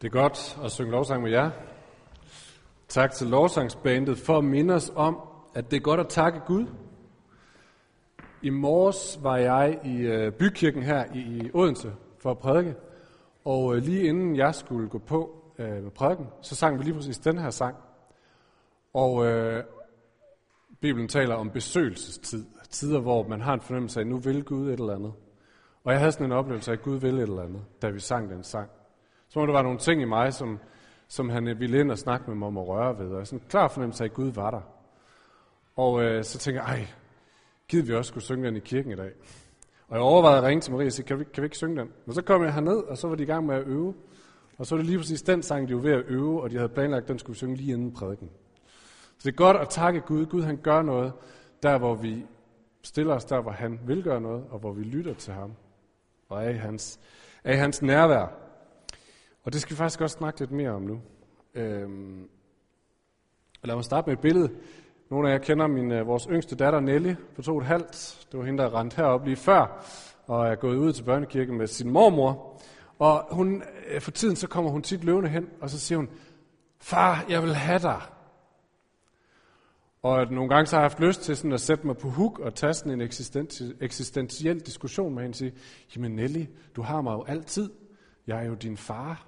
Det er godt at synge lovsang med jer. Tak til lovsangsbandet for at minde os om, at det er godt at takke Gud. I morges var jeg i øh, bykirken her i Odense for at prædike, og øh, lige inden jeg skulle gå på øh, med prædiken, så sang vi lige præcis den her sang. Og øh, Bibelen taler om besøgelsestid, tider hvor man har en fornemmelse af, at nu vil Gud et eller andet. Og jeg havde sådan en oplevelse af, at Gud vil et eller andet, da vi sang den sang. Så må der var nogle ting i mig, som, som han øh, ville ind og snakke med mig om at røre ved. Og sådan en klar fornemmelse af, at Gud var der. Og øh, så tænker jeg, ej, gider vi også skulle synge den i kirken i dag? Og jeg overvejede at ringe til Marie og sige, kan vi, kan vi ikke synge den? Men så kom jeg herned, og så var de i gang med at øve. Og så var det lige præcis den sang, de var ved at øve, og de havde planlagt, at den skulle synge lige inden prædiken. Så det er godt at takke Gud. Gud han gør noget, der hvor vi stiller os der, hvor han vil gøre noget, og hvor vi lytter til ham. Og er i hans, er i hans nærvær. Og det skal vi faktisk også snakke lidt mere om nu. Øhm, lad mig starte med et billede. Nogle af jer kender min, øh, vores yngste datter Nelly på to og et halvt. Det var hende, der rendte herop lige før, og er gået ud til børnekirken med sin mormor. Og hun, øh, for tiden så kommer hun tit løvende hen, og så siger hun, far, jeg vil have dig. Og nogle gange så har jeg haft lyst til sådan at sætte mig på huk og tage sådan en eksistentiel diskussion med hende og sige, jamen Nelly, du har mig jo altid. Jeg er jo din far.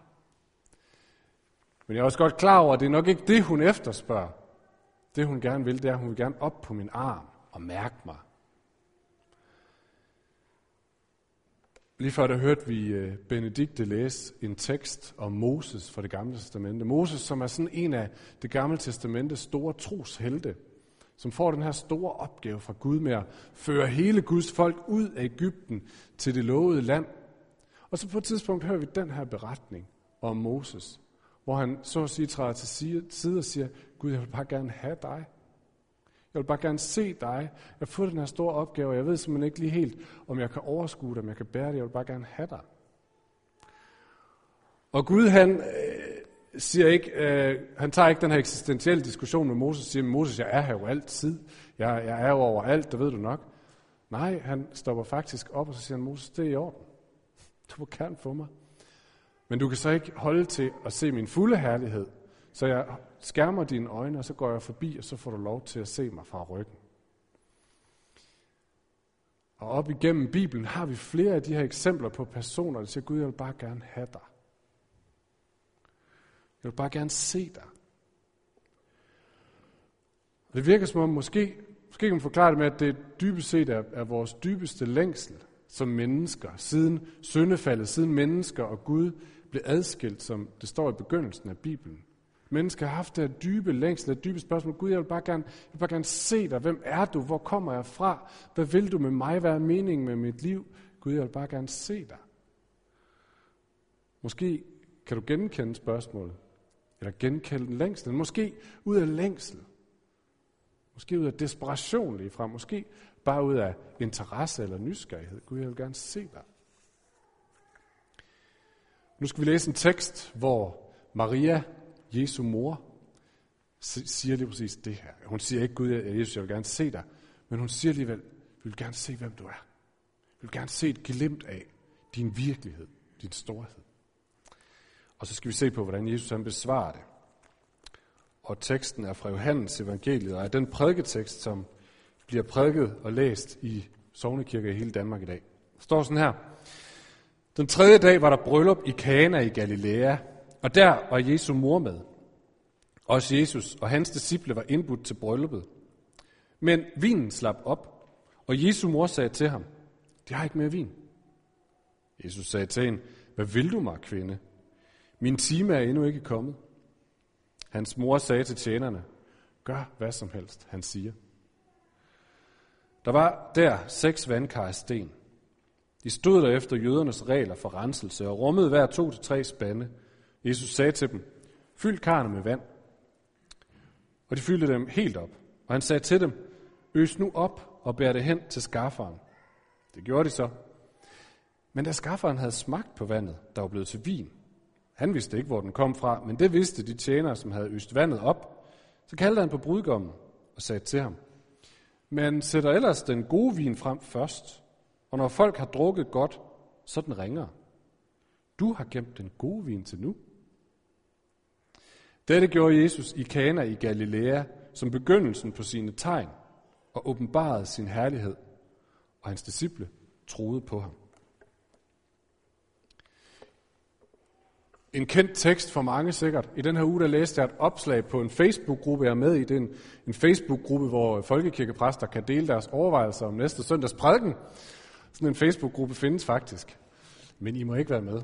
Men jeg er også godt klar over, at det er nok ikke det, hun efterspørger. Det, hun gerne vil, det er, at hun vil gerne op på min arm og mærke mig. Lige før der hørte vi øh, Benedikte læse en tekst om Moses fra det gamle testamente. Moses, som er sådan en af det gamle testamentes store troshelte, som får den her store opgave fra Gud med at føre hele Guds folk ud af Ægypten til det lovede land. Og så på et tidspunkt hører vi den her beretning om Moses, hvor han så at sige træder til side og siger, Gud, jeg vil bare gerne have dig. Jeg vil bare gerne se dig. Jeg har fået den her store opgave, og jeg ved simpelthen ikke lige helt, om jeg kan overskue det, om jeg kan bære det. Jeg vil bare gerne have dig. Og Gud, han øh, siger ikke, øh, han tager ikke den her eksistentielle diskussion med Moses, og siger, Moses, jeg er her jo altid. Jeg, jeg er jo overalt, det ved du nok. Nej, han stopper faktisk op, og så siger han, Moses, det er i orden. Du må gerne få mig. Men du kan så ikke holde til at se min fulde herlighed. Så jeg skærmer dine øjne, og så går jeg forbi, og så får du lov til at se mig fra ryggen. Og op igennem Bibelen har vi flere af de her eksempler på personer, der siger, Gud, jeg vil bare gerne have dig. Jeg vil bare gerne se dig. Og det virker som om, måske, måske kan man forklare det med, at det dybest set er, er vores dybeste længsel som mennesker, siden syndefaldet, siden mennesker og Gud blev adskilt, som det står i begyndelsen af Bibelen. Mennesker har haft det dybe længsel, det dybe spørgsmål. Gud, jeg vil, bare gerne, jeg vil bare gerne se dig. Hvem er du? Hvor kommer jeg fra? Hvad vil du med mig? Hvad er meningen med mit liv? Gud, jeg vil bare gerne se dig. Måske kan du genkende spørgsmålet. Eller genkende længslen. Måske ud af længsel. Måske ud af desperation lige fra. Måske bare ud af interesse eller nysgerrighed. Gud, jeg vil gerne se dig. Nu skal vi læse en tekst, hvor Maria, Jesu mor, siger lige præcis det her. Hun siger ikke, Gud, Jesus, jeg vil gerne se dig, men hun siger alligevel, vi vil gerne se, hvem du er. Vi vil gerne se et glimt af din virkelighed, din storhed. Og så skal vi se på, hvordan Jesus han besvarer det. Og teksten er fra Johannes evangeliet, og er den prædiketekst, som bliver prædiket og læst i Sognekirke i hele Danmark i dag. Der står sådan her. Den tredje dag var der bryllup i Kana i Galilea, og der var Jesu mor med. Også Jesus og hans disciple var indbudt til brylluppet. Men vinen slap op, og Jesu mor sagde til ham, de har ikke mere vin. Jesus sagde til hende, hvad vil du mig, kvinde? Min time er endnu ikke kommet. Hans mor sagde til tjenerne, gør hvad som helst, han siger. Der var der seks vandkar af sten. De stod der efter jødernes regler for renselse og rummede hver to til tre spande. Jesus sagde til dem, fyld karne med vand. Og de fyldte dem helt op. Og han sagde til dem, øs nu op og bær det hen til skafferen. Det gjorde de så. Men da skafferen havde smagt på vandet, der var blevet til vin, han vidste ikke, hvor den kom fra, men det vidste de tjenere, som havde øst vandet op. Så kaldte han på brudgommen og sagde til ham, men sætter ellers den gode vin frem først, og når folk har drukket godt, så den ringer. Du har gemt den gode vin til nu. Dette gjorde Jesus i Kana i Galilea som begyndelsen på sine tegn og åbenbarede sin herlighed, og hans disciple troede på ham. En kendt tekst for mange sikkert. I den her uge der læste jeg et opslag på en Facebook-gruppe, jeg er med i. Det er en, en Facebook-gruppe, hvor folkekirkepræster kan dele deres overvejelser om næste søndags prædiken. Sådan en Facebook-gruppe findes faktisk. Men I må ikke være med.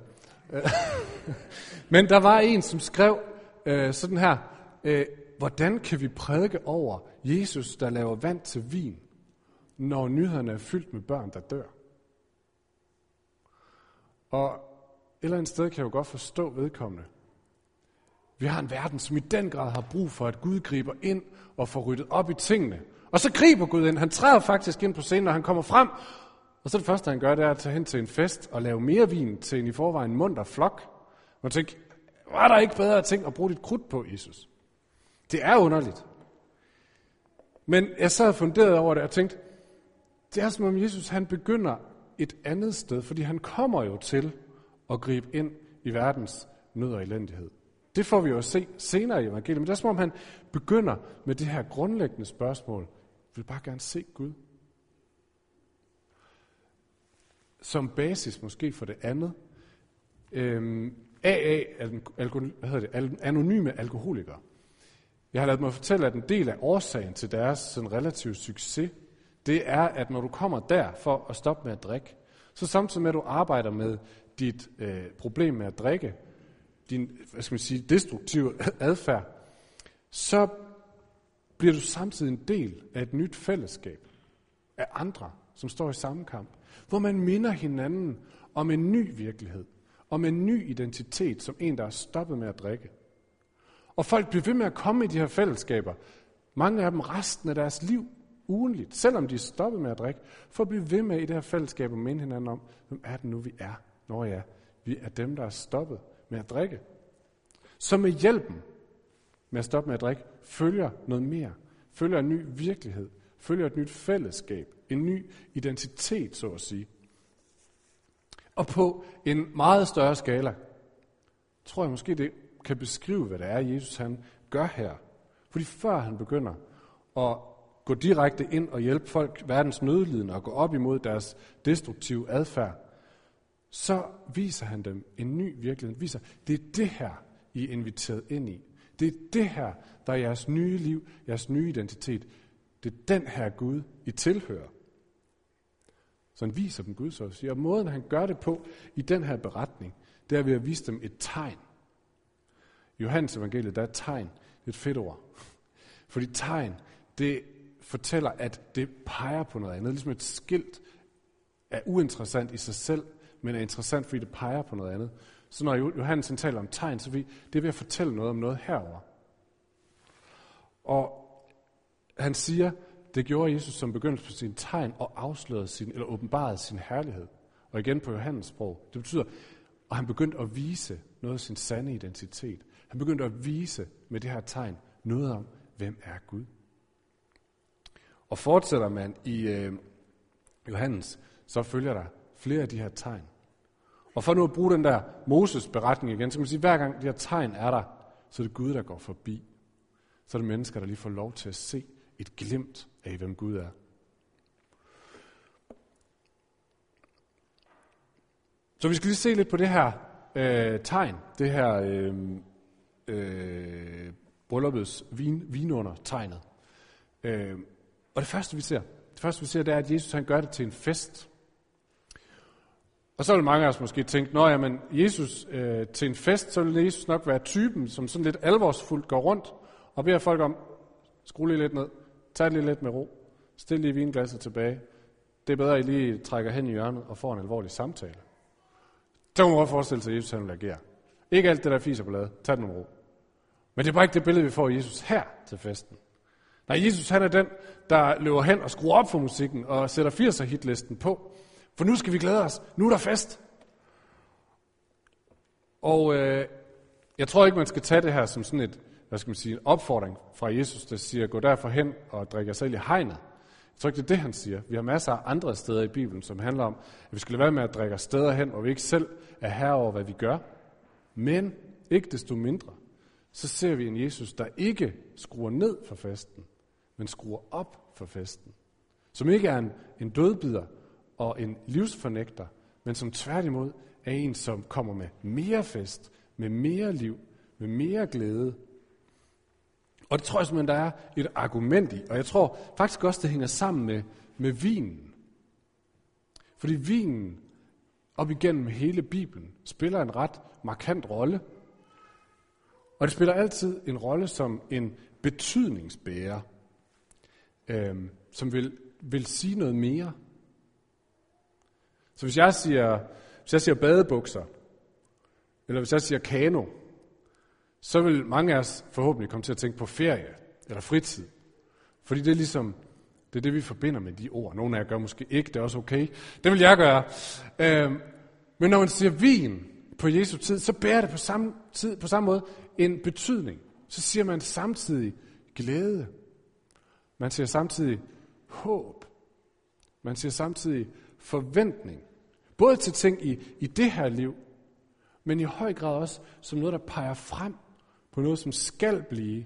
Men der var en, som skrev øh, sådan her. Øh, hvordan kan vi prædike over Jesus, der laver vand til vin, når nyhederne er fyldt med børn, der dør? Og et eller andet sted kan jeg jo godt forstå vedkommende. Vi har en verden, som i den grad har brug for, at Gud griber ind og får ryddet op i tingene. Og så griber Gud ind. Han træder faktisk ind på scenen, når han kommer frem. Og så det første, han gør, det er at tage hen til en fest og lave mere vin til en i forvejen munter flok. Og tænke, var der ikke bedre ting at bruge dit krudt på, Jesus? Det er underligt. Men jeg sad og funderede over det og tænkte, det er som om Jesus han begynder et andet sted, fordi han kommer jo til at gribe ind i verdens nød og elendighed. Det får vi jo at se senere i evangeliet, men det er som om han begynder med det her grundlæggende spørgsmål. Jeg vil bare gerne se Gud. Som basis måske for det andet. Øhm, AA, alko, hvad hedder det, anonyme alkoholikere. Jeg har lavet mig fortælle, at en del af årsagen til deres sådan relative succes, det er, at når du kommer der for at stoppe med at drikke, så samtidig med, at du arbejder med dit øh, problem med at drikke, din hvad skal man sige, destruktive adfærd, så bliver du samtidig en del af et nyt fællesskab af andre, som står i samme kamp, hvor man minder hinanden om en ny virkelighed, om en ny identitet, som en, der er stoppet med at drikke. Og folk bliver ved med at komme i de her fællesskaber, mange af dem resten af deres liv, ugenligt, selvom de er stoppet med at drikke, for at blive ved med i det her fællesskab og minde hinanden om, hvem er det nu, vi er. Når ja, vi er dem, der er stoppet med at drikke. Så med hjælpen med at stoppe med at drikke, følger noget mere. Følger en ny virkelighed. Følger et nyt fællesskab. En ny identitet, så at sige. Og på en meget større skala, tror jeg måske, det kan beskrive, hvad det er, Jesus han gør her. Fordi før han begynder at gå direkte ind og hjælpe folk, verdens nødlidende, og gå op imod deres destruktive adfærd, så viser han dem en ny virkelighed. Viser, det er det her, I er inviteret ind i. Det er det her, der er jeres nye liv, jeres nye identitet. Det er den her Gud, I tilhører. Så han viser dem Gud, så at sige. Og måden, han gør det på i den her beretning, det er ved at vise dem et tegn. I Johannes evangeliet, der er et tegn, et fedt ord. Fordi tegn, det fortæller, at det peger på noget andet. Ligesom et skilt er uinteressant i sig selv, men er interessant, fordi det peger på noget andet. Så når Johannes taler om tegn, så er det ved at fortælle noget om noget herover. Og han siger, det gjorde Jesus som begyndelse på sin tegn og afslørede sin, eller åbenbarede sin herlighed. Og igen på Johannes sprog. Det betyder, at han begyndte at vise noget af sin sande identitet. Han begyndte at vise med det her tegn noget om, hvem er Gud. Og fortsætter man i øh, Johannes, så følger der flere af de her tegn. Og for nu at bruge den der Moses beretning igen, så kan man sige, at hver gang de her tegn er der, så er det Gud, der går forbi. Så er det mennesker, der lige får lov til at se et glimt af, hvem Gud er. Så vi skal lige se lidt på det her øh, tegn, det her øh, øh, brylluppets vin, vinunder tegnet. Øh, og det første vi ser, det første vi ser, det er, at Jesus han gør det til en fest. Og så vil mange af os måske tænke, når jamen, Jesus øh, til en fest, så vil Jesus nok være typen, som sådan lidt alvorsfuldt går rundt og beder folk om, skru lige lidt ned, tag lige lidt med ro, stil lige vinglasset tilbage. Det er bedre, at I lige trækker hen i hjørnet og får en alvorlig samtale. Så kan man godt forestille sig, at Jesus han vil agere. Ikke alt det, der fiser på ladet. Tag den med ro. Men det er bare ikke det billede, vi får af Jesus her til festen. Nej, Jesus han er den, der løber hen og skruer op for musikken og sætter 80'er hitlisten på. For nu skal vi glæde os. Nu er der fest. Og øh, jeg tror ikke, man skal tage det her som sådan et, hvad skal man sige, en opfordring fra Jesus, der siger, gå derfor hen og drik jer selv i hegnet. Jeg tror ikke, det er det, han siger. Vi har masser af andre steder i Bibelen, som handler om, at vi skal lade være med at drikke steder hen, hvor vi ikke selv er herre over, hvad vi gør. Men ikke desto mindre, så ser vi en Jesus, der ikke skruer ned for festen, men skruer op for festen. Som ikke er en, en dødbider og en livsfornægter, men som tværtimod er en, som kommer med mere fest, med mere liv, med mere glæde. Og det tror jeg simpelthen, der er et argument i. Og jeg tror faktisk også, det hænger sammen med, med vinen. Fordi vinen op igennem hele Bibelen spiller en ret markant rolle. Og det spiller altid en rolle som en betydningsbærer, øhm, som vil, vil sige noget mere. Så hvis jeg siger, hvis jeg siger badebukser, eller hvis jeg siger kano, så vil mange af os forhåbentlig komme til at tænke på ferie eller fritid. Fordi det er ligesom, det er det, vi forbinder med de ord. Nogle af jer gør måske ikke, det er også okay. Det vil jeg gøre. Øhm, men når man siger vin på Jesu tid, så bærer det på samme, tid, på samme måde en betydning. Så siger man samtidig glæde. Man siger samtidig håb. Man siger samtidig forventning. Både til ting i, i det her liv, men i høj grad også som noget, der peger frem på noget, som skal blive,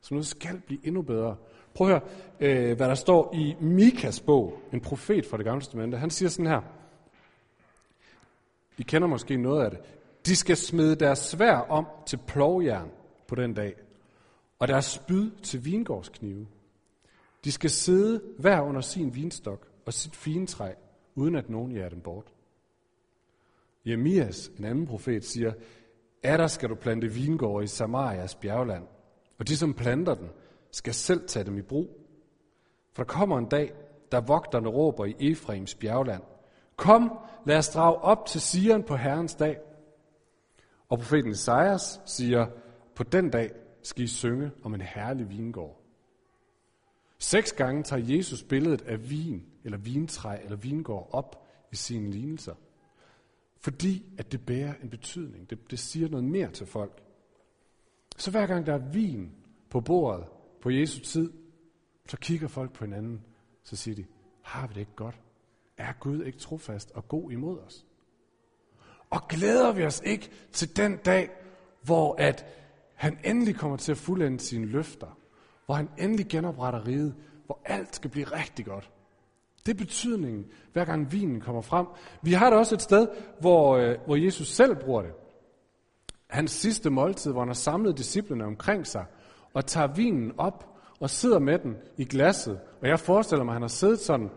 som noget skal blive endnu bedre. Prøv at høre, øh, hvad der står i Mikas bog, en profet fra det gamle testamente. Han siger sådan her. I kender måske noget af det. De skal smide deres svær om til plovjern på den dag, og deres spyd til vingårdsknive. De skal sidde hver under sin vinstok og sit fine træ, uden at nogen jager dem bort. Jeremias, en anden profet, siger, er der skal du plante vingårde i Samarias bjergland, og de, som planter den, skal selv tage dem i brug. For der kommer en dag, da vogterne råber i Efraims bjergland, Kom, lad os drage op til Sion på Herrens dag. Og profeten Isaias siger, på den dag skal I synge om en herlig vingård. Seks gange tager Jesus billedet af vin, eller vintræ, eller vingård op i sine lignelser. Fordi at det bærer en betydning. Det, det siger noget mere til folk. Så hver gang der er vin på bordet på Jesu tid, så kigger folk på hinanden, så siger de, har vi det ikke godt? Er Gud ikke trofast og god imod os? Og glæder vi os ikke til den dag, hvor at han endelig kommer til at fuldende sine løfter, hvor han endelig genopretter riget, hvor alt skal blive rigtig godt. Det er betydningen, hver gang vinen kommer frem. Vi har det også et sted, hvor, øh, hvor Jesus selv bruger det. Hans sidste måltid, hvor han har samlet disciplene omkring sig, og tager vinen op og sidder med den i glasset. Og jeg forestiller mig, at han har siddet sådan,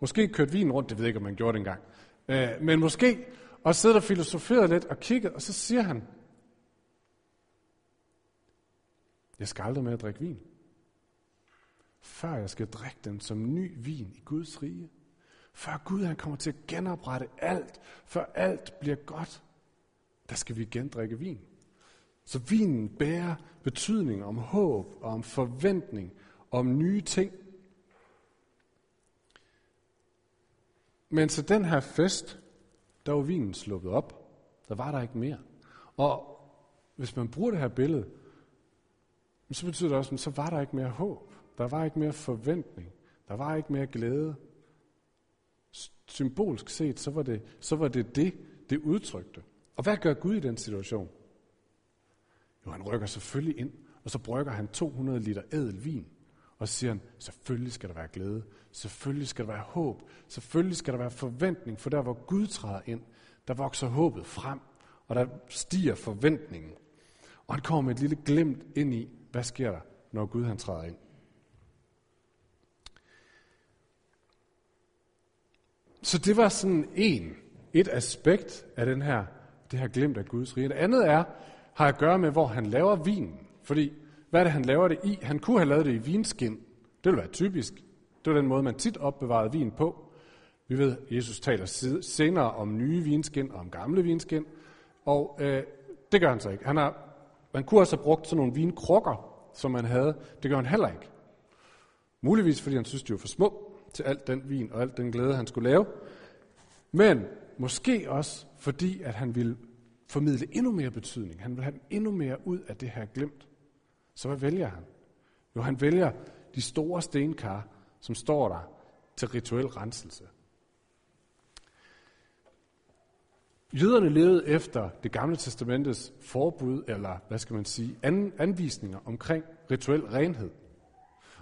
måske kørt vinen rundt, det ved jeg ikke, om man gjorde det engang, øh, men måske, og siddet og filosoferet lidt og kigget, og så siger han, jeg skal aldrig med at drikke vin før jeg skal drikke den som ny vin i Guds rige. Før Gud han kommer til at genoprette alt, før alt bliver godt, der skal vi igen drikke vin. Så vinen bærer betydning om håb og om forventning om nye ting. Men så den her fest, der var vinen sluppet op. Der var der ikke mere. Og hvis man bruger det her billede, så betyder det også, at så var der ikke mere håb. Der var ikke mere forventning. Der var ikke mere glæde. Symbolsk set, så var det så var det, det, det udtrykte. Og hvad gør Gud i den situation? Jo, han rykker selvfølgelig ind, og så brygger han 200 liter ædel vin. Og så siger han, selvfølgelig skal der være glæde, selvfølgelig skal der være håb, selvfølgelig skal der være forventning, for der hvor Gud træder ind, der vokser håbet frem, og der stiger forventningen. Og han kommer med et lille glemt ind i, hvad sker der, når Gud han træder ind. Så det var sådan en, et aspekt af den her, det her glemt af Guds rige. Det andet er, har at gøre med, hvor han laver vinen. Fordi, hvad er det, han laver det i? Han kunne have lavet det i vinskin. Det ville være typisk. Det var den måde, man tit opbevarede vin på. Vi ved, at Jesus taler senere om nye vinskin og om gamle vinskin. Og øh, det gør han så ikke. Han, har, man kunne også have brugt sådan nogle vinkrukker, som man havde. Det gør han heller ikke. Muligvis, fordi han synes, de var for små til alt den vin og alt den glæde, han skulle lave. Men måske også fordi, at han ville formidle endnu mere betydning. Han vil have endnu mere ud af det her glemt. Så hvad vælger han? Jo, han vælger de store stenkar, som står der til rituel renselse. Jøderne levede efter det gamle testamentets forbud, eller hvad skal man sige, an, anvisninger omkring rituel renhed.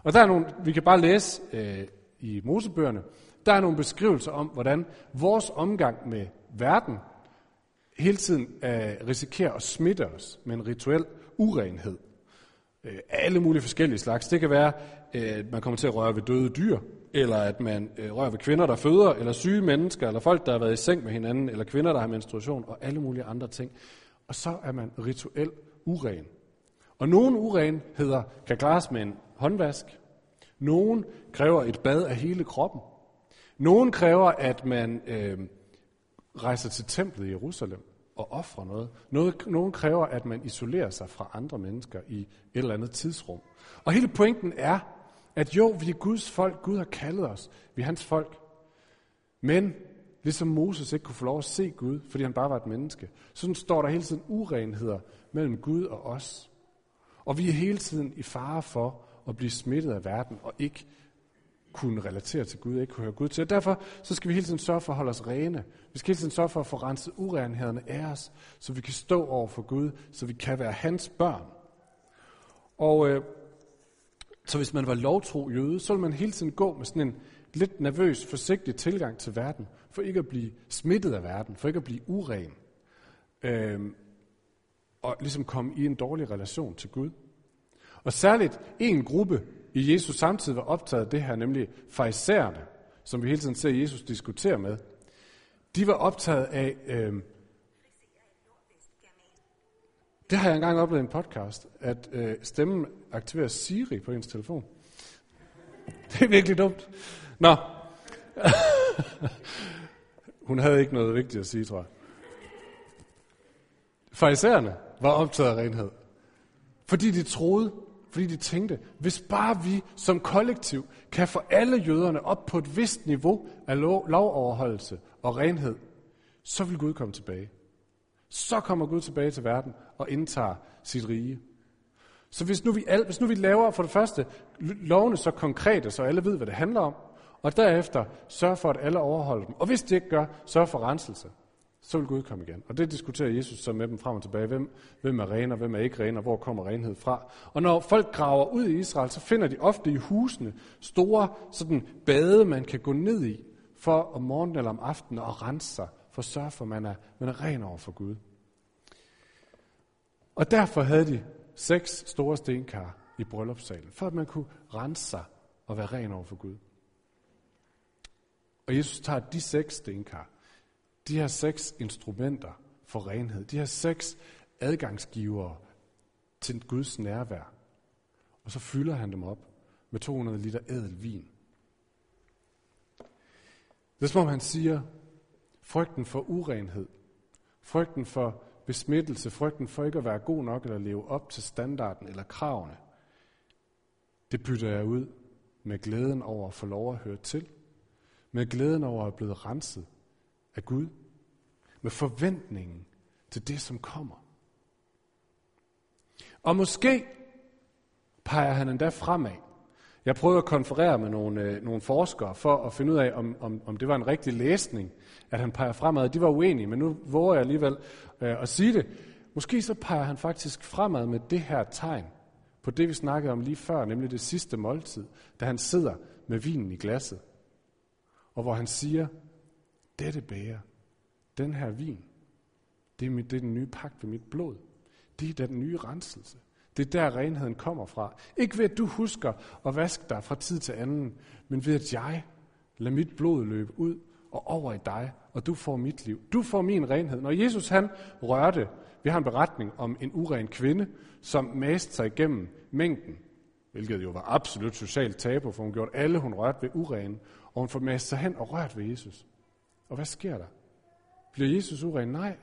Og der er nogle, vi kan bare læse øh, i Mosebøgerne, der er nogle beskrivelser om, hvordan vores omgang med verden hele tiden øh, risikerer at smitte os med en rituel urenhed. Øh, alle mulige forskellige slags. Det kan være, øh, at man kommer til at røre ved døde dyr, eller at man øh, rører ved kvinder, der føder, eller syge mennesker, eller folk, der har været i seng med hinanden, eller kvinder, der har menstruation, og alle mulige andre ting. Og så er man rituel uren. Og nogle urenheder kan klares med en håndvask. Nogen kræver et bad af hele kroppen. Nogen kræver, at man øh, rejser til templet i Jerusalem og offrer noget. noget. Nogen kræver, at man isolerer sig fra andre mennesker i et eller andet tidsrum. Og hele pointen er, at jo, vi er Guds folk. Gud har kaldet os. Vi er hans folk. Men ligesom Moses ikke kunne få lov at se Gud, fordi han bare var et menneske, så står der hele tiden urenheder mellem Gud og os. Og vi er hele tiden i fare for at blive smittet af verden og ikke kunne relatere til Gud, ikke kunne høre Gud til. Og derfor så skal vi hele tiden sørge for at holde os rene. Vi skal hele tiden sørge for at få renset urenhederne af os, så vi kan stå over for Gud, så vi kan være hans børn. Og øh, så hvis man var lovtro jøde, så ville man hele tiden gå med sådan en lidt nervøs, forsigtig tilgang til verden, for ikke at blive smittet af verden, for ikke at blive uren, øh, og ligesom komme i en dårlig relation til Gud. Og særligt en gruppe i Jesus samtidig var optaget af det her, nemlig farisæerne, som vi hele tiden ser Jesus diskutere med. De var optaget af, øh, det har jeg engang oplevet i en podcast, at øh, stemmen aktiverer Siri på ens telefon. Det er virkelig dumt. Nå. Hun havde ikke noget vigtigt at sige, tror jeg. Farisæerne var optaget af renhed. Fordi de troede, fordi de tænkte, hvis bare vi som kollektiv kan få alle jøderne op på et vist niveau af lov, lovoverholdelse og renhed, så vil Gud komme tilbage. Så kommer Gud tilbage til verden og indtager sit rige. Så hvis nu vi, hvis nu vi laver for det første lovene så konkrete, så alle ved, hvad det handler om, og derefter sørge for, at alle overholder dem. Og hvis det ikke gør, sørge for renselse så vil Gud komme igen. Og det diskuterer Jesus så med dem frem og tilbage. Hvem, hvem er ren, og hvem er ikke ren, og hvor kommer renhed fra? Og når folk graver ud i Israel, så finder de ofte i husene store sådan bade, man kan gå ned i, for om morgenen eller om aftenen at rense sig, for at sørge for, at man er, man er ren over for Gud. Og derfor havde de seks store stenkar i bryllupssalen, for at man kunne rense sig og være ren over for Gud. Og Jesus tager de seks stenkar, de her seks instrumenter for renhed, de her seks adgangsgivere til Guds nærvær. Og så fylder han dem op med 200 liter ædel vin. Det er som om han siger, frygten for urenhed, frygten for besmittelse, frygten for ikke at være god nok eller leve op til standarden eller kravene, det bytter jeg ud med glæden over at få lov at høre til, med glæden over at blive renset af Gud, med forventningen til det, som kommer. Og måske peger han endda fremad. Jeg prøvede at konferere med nogle, øh, nogle forskere for at finde ud af, om, om, om det var en rigtig læsning, at han peger fremad. De var uenige, men nu våger jeg alligevel øh, at sige det. Måske så peger han faktisk fremad med det her tegn på det, vi snakkede om lige før, nemlig det sidste måltid, da han sidder med vinen i glasset, og hvor han siger, dette bære, den her vin, det er, mit, det er den nye pagt ved mit blod. Det er den nye renselse. Det er der renheden kommer fra. Ikke ved, at du husker at vaske dig fra tid til anden, men ved, at jeg lader mit blod løbe ud og over i dig, og du får mit liv. Du får min renhed. Når Jesus han rørte, vi har en beretning om en uren kvinde, som mæste sig igennem mængden, hvilket jo var absolut socialt tabu, for hun gjorde alle, hun rørte ved uren, og hun får mæst sig hen og rørt ved Jesus. Og hvad sker der? Bliver Jesus uren? Nej,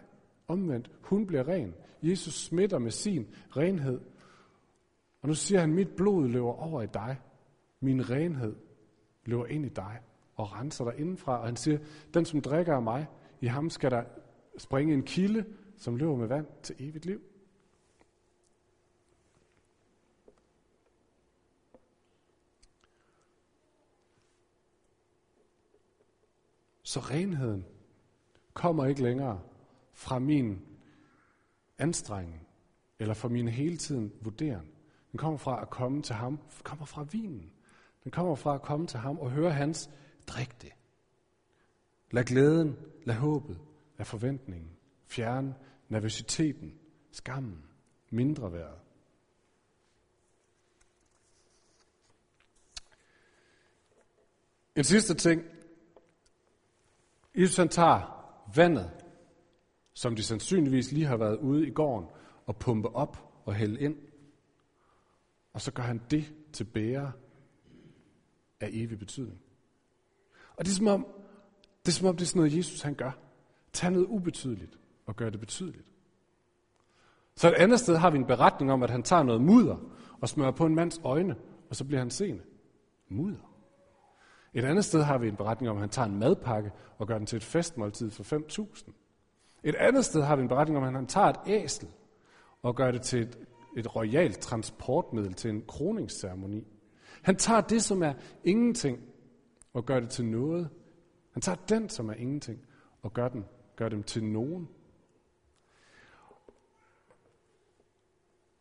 omvendt. Hun bliver ren. Jesus smitter med sin renhed. Og nu siger han, mit blod løber over i dig. Min renhed løber ind i dig og renser dig indenfra. Og han siger, den som drikker af mig, i ham skal der springe en kilde, som løber med vand til evigt liv. Så renheden kommer ikke længere fra min anstrengning eller fra min hele tiden vurdering. Den kommer fra at komme til ham, den kommer fra vinen. Den kommer fra at komme til ham og høre hans, drik det. Lad glæden, lad håbet, lad forventningen, fjerne nervøsiteten, skammen, mindre værd. En sidste ting. Jesus han tager vandet, som de sandsynligvis lige har været ude i gården, og pumpe op og hælde ind. Og så gør han det til bære af evig betydning. Og det er som om, det er som om det er sådan noget, Jesus han gør. Tag noget ubetydeligt og gør det betydeligt. Så et andet sted har vi en beretning om, at han tager noget mudder og smører på en mands øjne, og så bliver han seende. Mudder. Et andet sted har vi en beretning om, at han tager en madpakke og gør den til et festmåltid for 5.000. Et andet sted har vi en beretning om, at han tager et æsel og gør det til et, et royalt transportmiddel til en kroningsceremoni. Han tager det, som er ingenting, og gør det til noget. Han tager den, som er ingenting, og gør, den, gør dem til nogen.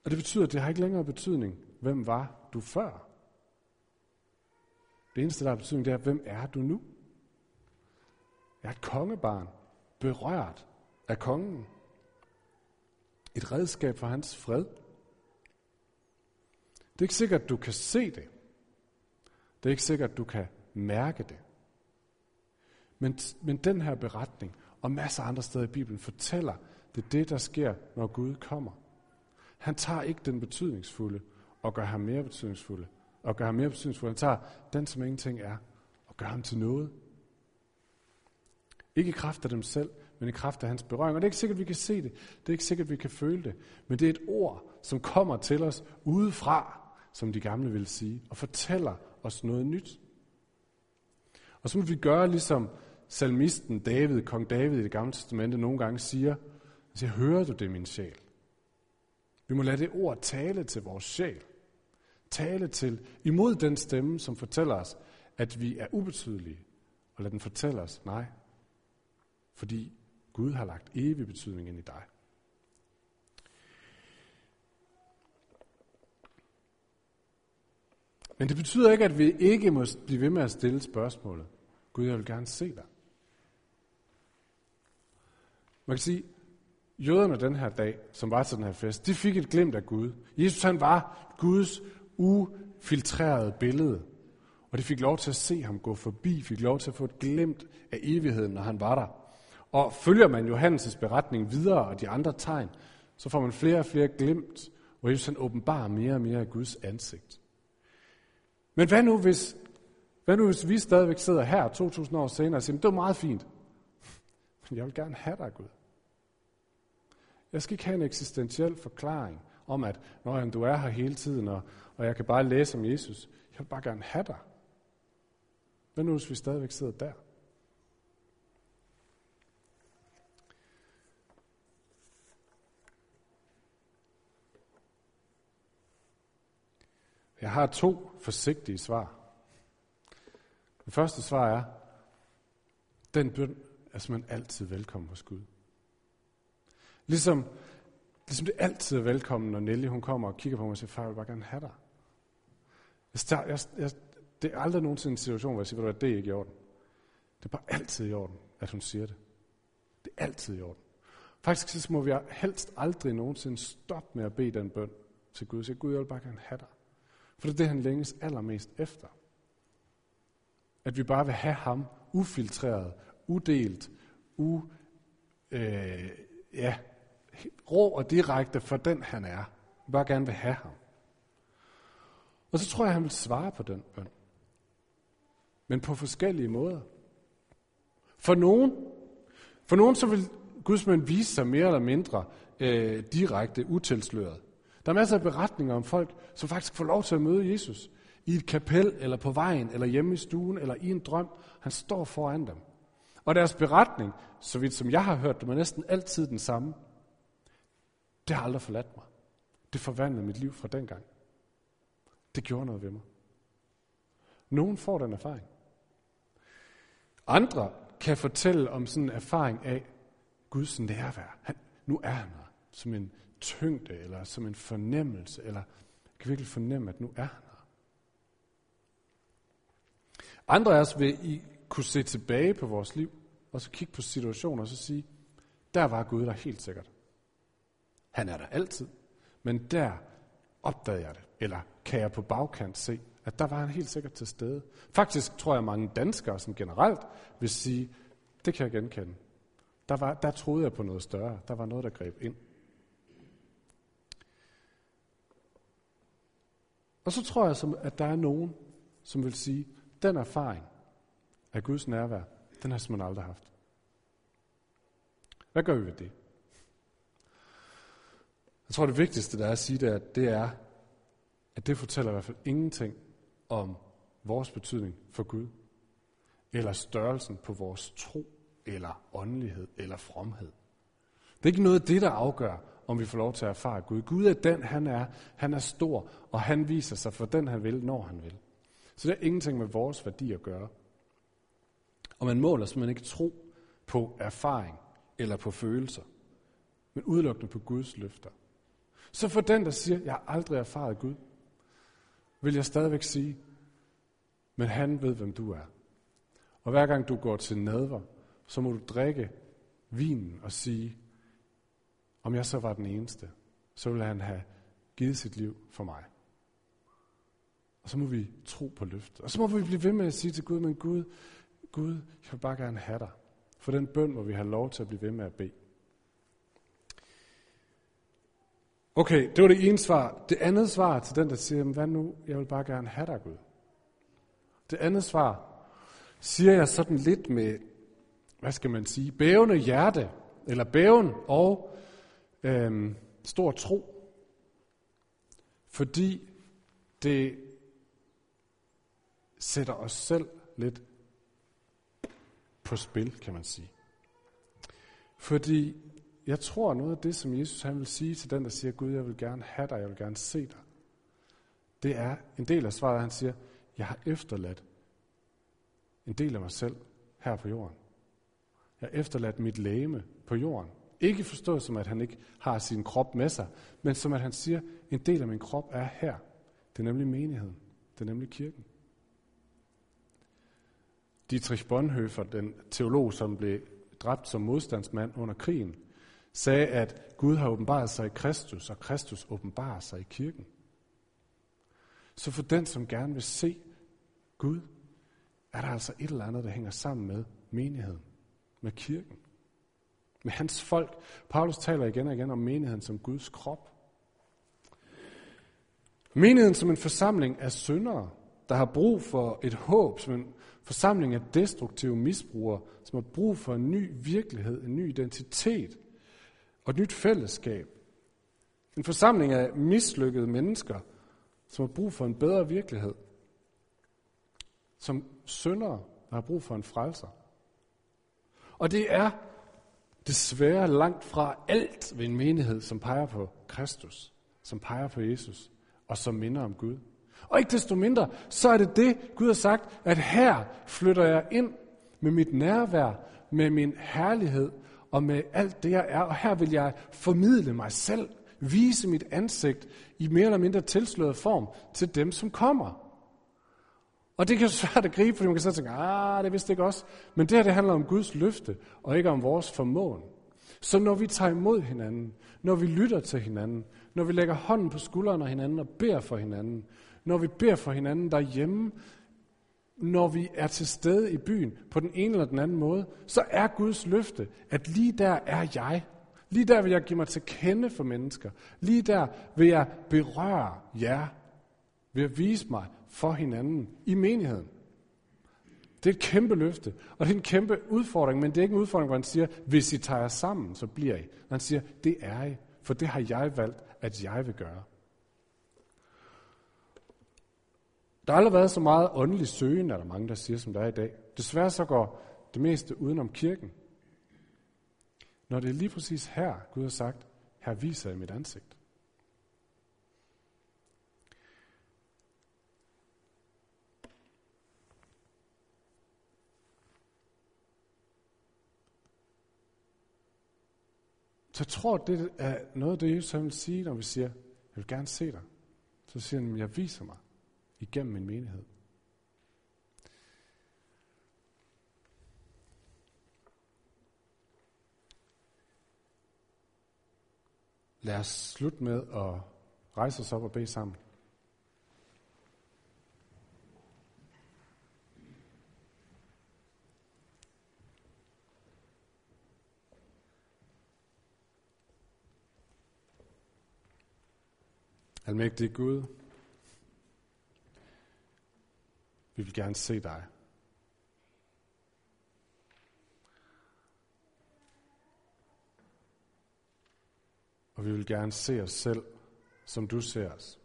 Og det betyder, at det har ikke længere betydning, hvem var du før? Det eneste, der har betydning, det er, hvem er du nu? Jeg er et kongebarn, berørt af kongen. Et redskab for hans fred. Det er ikke sikkert, at du kan se det. Det er ikke sikkert, at du kan mærke det. Men, men den her beretning og masser af andre steder i Bibelen fortæller, det er det, der sker, når Gud kommer. Han tager ikke den betydningsfulde og gør ham mere betydningsfulde, og gør ham mere betydningsfuld. Han tager den, som ingenting er, og gør ham til noget. Ikke i kraft af dem selv, men i kraft af hans berøring. Og det er ikke sikkert, at vi kan se det. Det er ikke sikkert, at vi kan føle det. Men det er et ord, som kommer til os udefra, som de gamle vil sige, og fortæller os noget nyt. Og så må vi gøre, ligesom salmisten David, kong David i det gamle testamente nogle gange siger, altså, siger, hører du det, min sjæl? Vi må lade det ord tale til vores sjæl tale til imod den stemme, som fortæller os, at vi er ubetydelige. Og lad den fortælle os, nej, fordi Gud har lagt evig betydning ind i dig. Men det betyder ikke, at vi ikke må blive ved med at stille spørgsmålet. Gud, jeg vil gerne se dig. Man kan sige, jøderne den her dag, som var til den her fest, de fik et glimt af Gud. Jesus han var Guds ufiltreret billede. Og de fik lov til at se ham gå forbi, fik lov til at få et glemt af evigheden, når han var der. Og følger man Johannes' beretning videre og de andre tegn, så får man flere og flere glemt, hvor Jesus han åbenbarer mere og mere af Guds ansigt. Men hvad nu, hvis, hvad nu, hvis vi stadigvæk sidder her 2000 år senere og siger, det var meget fint, men jeg vil gerne have dig, Gud. Jeg skal ikke have en eksistentiel forklaring om, at når du er her hele tiden, og, og jeg kan bare læse om Jesus. Jeg vil bare gerne have dig. Hvad nu, hvis vi stadigvæk sidder der? Jeg har to forsigtige svar. Det første svar er, den bøn er simpelthen altid velkommen hos Gud. Ligesom, ligesom det altid er velkommen, når Nelly hun kommer og kigger på mig og siger, far, jeg vil bare gerne have dig. Jeg, jeg, jeg, det er aldrig nogensinde en situation, hvor jeg siger, at det er ikke i orden. Det er bare altid i orden, at hun siger det. Det er altid i orden. Faktisk så må vi helst aldrig nogensinde stoppe med at bede den bøn til Gud. Så Gud, jeg vil bare gerne have dig. For det er det, han længes allermest efter. At vi bare vil have ham ufiltreret, udelt, u, øh, ja, rå og direkte for den, han er. Vi bare gerne vil have ham. Og så tror jeg, han vil svare på den bøn. Men på forskellige måder. For nogen, for nogen så vil Guds møn vise sig mere eller mindre øh, direkte utilsløret. Der er masser af beretninger om folk, som faktisk får lov til at møde Jesus i et kapel, eller på vejen, eller hjemme i stuen, eller i en drøm. Han står foran dem. Og deres beretning, så vidt som jeg har hørt, det er næsten altid den samme. Det har aldrig forladt mig. Det forvandlede mit liv fra dengang. Det gjorde noget ved mig. Nogen får den erfaring. Andre kan fortælle om sådan en erfaring af, Guds nærvær. Han, nu er han her som en tyngde, eller som en fornemmelse, eller jeg kan virkelig fornemme, at nu er han her. Andre af os vil I kunne se tilbage på vores liv, og så kigge på situationer, og så sige, der var Gud der helt sikkert. Han er der altid. Men der opdagede jeg det, eller kan jeg på bagkant se, at der var han helt sikkert til stede. Faktisk tror jeg, at mange danskere som generelt vil sige, det kan jeg genkende. Der, var, der troede jeg på noget større. Der var noget, der greb ind. Og så tror jeg, at der er nogen, som vil sige, den erfaring af Guds nærvær, den har man aldrig haft. Hvad gør vi ved det? Jeg tror, det vigtigste, der er at sige, det er, det er, at det fortæller i hvert fald ingenting om vores betydning for Gud, eller størrelsen på vores tro, eller åndelighed, eller fromhed. Det er ikke noget af det, der afgør, om vi får lov til at erfare Gud. Gud er den, han er. Han er stor, og han viser sig for den, han vil, når han vil. Så det har ingenting med vores værdi at gøre. Og man måler simpelthen ikke tro på erfaring eller på følelser, men udelukkende på Guds løfter. Så for den, der siger, jeg har aldrig erfaret Gud, vil jeg stadigvæk sige, men han ved, hvem du er. Og hver gang du går til nadver, så må du drikke vinen og sige, om jeg så var den eneste, så ville han have givet sit liv for mig. Og så må vi tro på løftet. Og så må vi blive ved med at sige til Gud, men Gud, Gud, jeg vil bare gerne have dig. For den bøn må vi have lov til at blive ved med at bede. Okay, det var det ene svar. Det andet svar til den, der siger, hvad nu, jeg vil bare gerne have dig, Gud. Det andet svar siger jeg sådan lidt med, hvad skal man sige, bævende hjerte, eller bæven og øhm, stor tro. Fordi det sætter os selv lidt på spil, kan man sige. Fordi jeg tror, noget af det, som Jesus han vil sige til den, der siger, Gud, jeg vil gerne have dig, jeg vil gerne se dig, det er en del af svaret, han siger, jeg har efterladt en del af mig selv her på jorden. Jeg har efterladt mit læme på jorden. Ikke forstået som, at han ikke har sin krop med sig, men som at han siger, en del af min krop er her. Det er nemlig menigheden. Det er nemlig kirken. Dietrich Bonhoeffer, den teolog, som blev dræbt som modstandsmand under krigen, sagde, at Gud har åbenbaret sig i Kristus, og Kristus åbenbarer sig i kirken. Så for den, som gerne vil se Gud, er der altså et eller andet, der hænger sammen med menigheden, med kirken, med hans folk. Paulus taler igen og igen om menigheden som Guds krop. Menigheden som en forsamling af syndere, der har brug for et håb, som en forsamling af destruktive misbrugere, som har brug for en ny virkelighed, en ny identitet og et nyt fællesskab. En forsamling af mislykkede mennesker, som har brug for en bedre virkelighed. Som syndere, der har brug for en frelser. Og det er desværre langt fra alt ved en menighed, som peger på Kristus, som peger på Jesus og som minder om Gud. Og ikke desto mindre, så er det det, Gud har sagt, at her flytter jeg ind med mit nærvær, med min herlighed og med alt det, jeg er. Og her vil jeg formidle mig selv, vise mit ansigt i mere eller mindre tilsløret form til dem, som kommer. Og det kan jo svært at gribe, fordi man kan så tænke, ah, det vidste ikke også. Men det her, det handler om Guds løfte, og ikke om vores formåen. Så når vi tager imod hinanden, når vi lytter til hinanden, når vi lægger hånden på skulderen af hinanden og beder for hinanden, når vi beder for hinanden derhjemme, når vi er til stede i byen på den ene eller den anden måde, så er Guds løfte, at lige der er jeg. Lige der vil jeg give mig til kende for mennesker. Lige der vil jeg berøre jer ved at vise mig for hinanden i menigheden. Det er et kæmpe løfte, og det er en kæmpe udfordring, men det er ikke en udfordring, hvor han siger, hvis I tager jer sammen, så bliver I. Han siger, det er I, for det har jeg valgt, at jeg vil gøre. Der har aldrig været så meget åndelig søgen, er der mange, der siger, som der er i dag. Desværre så går det meste udenom kirken. Når det er lige præcis her, Gud har sagt, her viser jeg mit ansigt. Så jeg tror, det er noget af det, Jesus vil sige, når vi siger, jeg vil gerne se dig. Så siger han, jeg viser mig igennem min menighed. Lad os slutte med at rejse os op og bede sammen. Almægtige Gud, vi vil gerne se dig. Og vi vil gerne se os selv, som du ser os.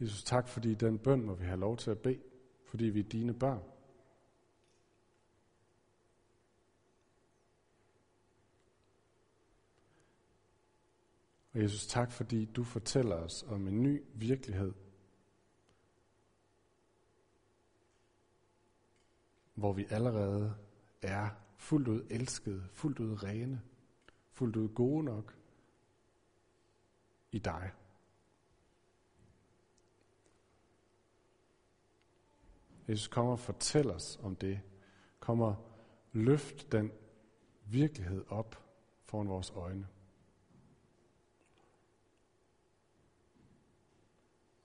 Jesus, tak fordi den bøn må vi have lov til at bede, fordi vi er dine børn. Og Jesus, tak fordi du fortæller os om en ny virkelighed, hvor vi allerede er fuldt ud elskede, fuldt ud rene, fuldt ud gode nok i dig. Jesus kommer og fortæller os om det. Kommer løft den virkelighed op foran vores øjne.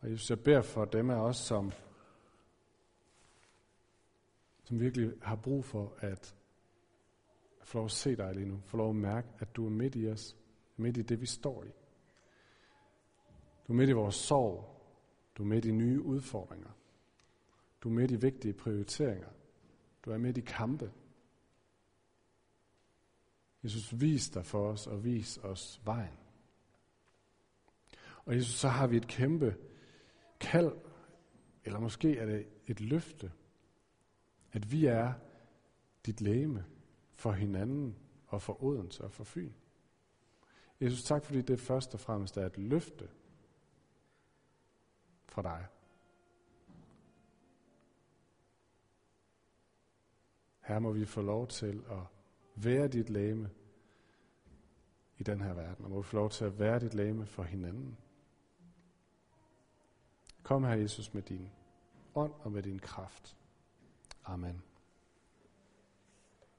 Og Jesus, jeg beder for dem af os, som, som virkelig har brug for at få lov at se dig lige nu. Få lov at mærke, at du er midt i os. Midt i det, vi står i. Du er midt i vores sorg. Du er midt i nye udfordringer. Du er midt i vigtige prioriteringer. Du er midt i kampe. Jesus, vis dig for os og vis os vejen. Og Jesus, så har vi et kæmpe kald, eller måske er det et løfte, at vi er dit læme for hinanden og for Odense og for Fyn. Jesus, tak fordi det først og fremmest er et løfte fra dig. Her må vi få lov til at være dit læme i den her verden, og må vi få lov til at være dit læme for hinanden. Kom her, Jesus, med din ånd og med din kraft. Amen.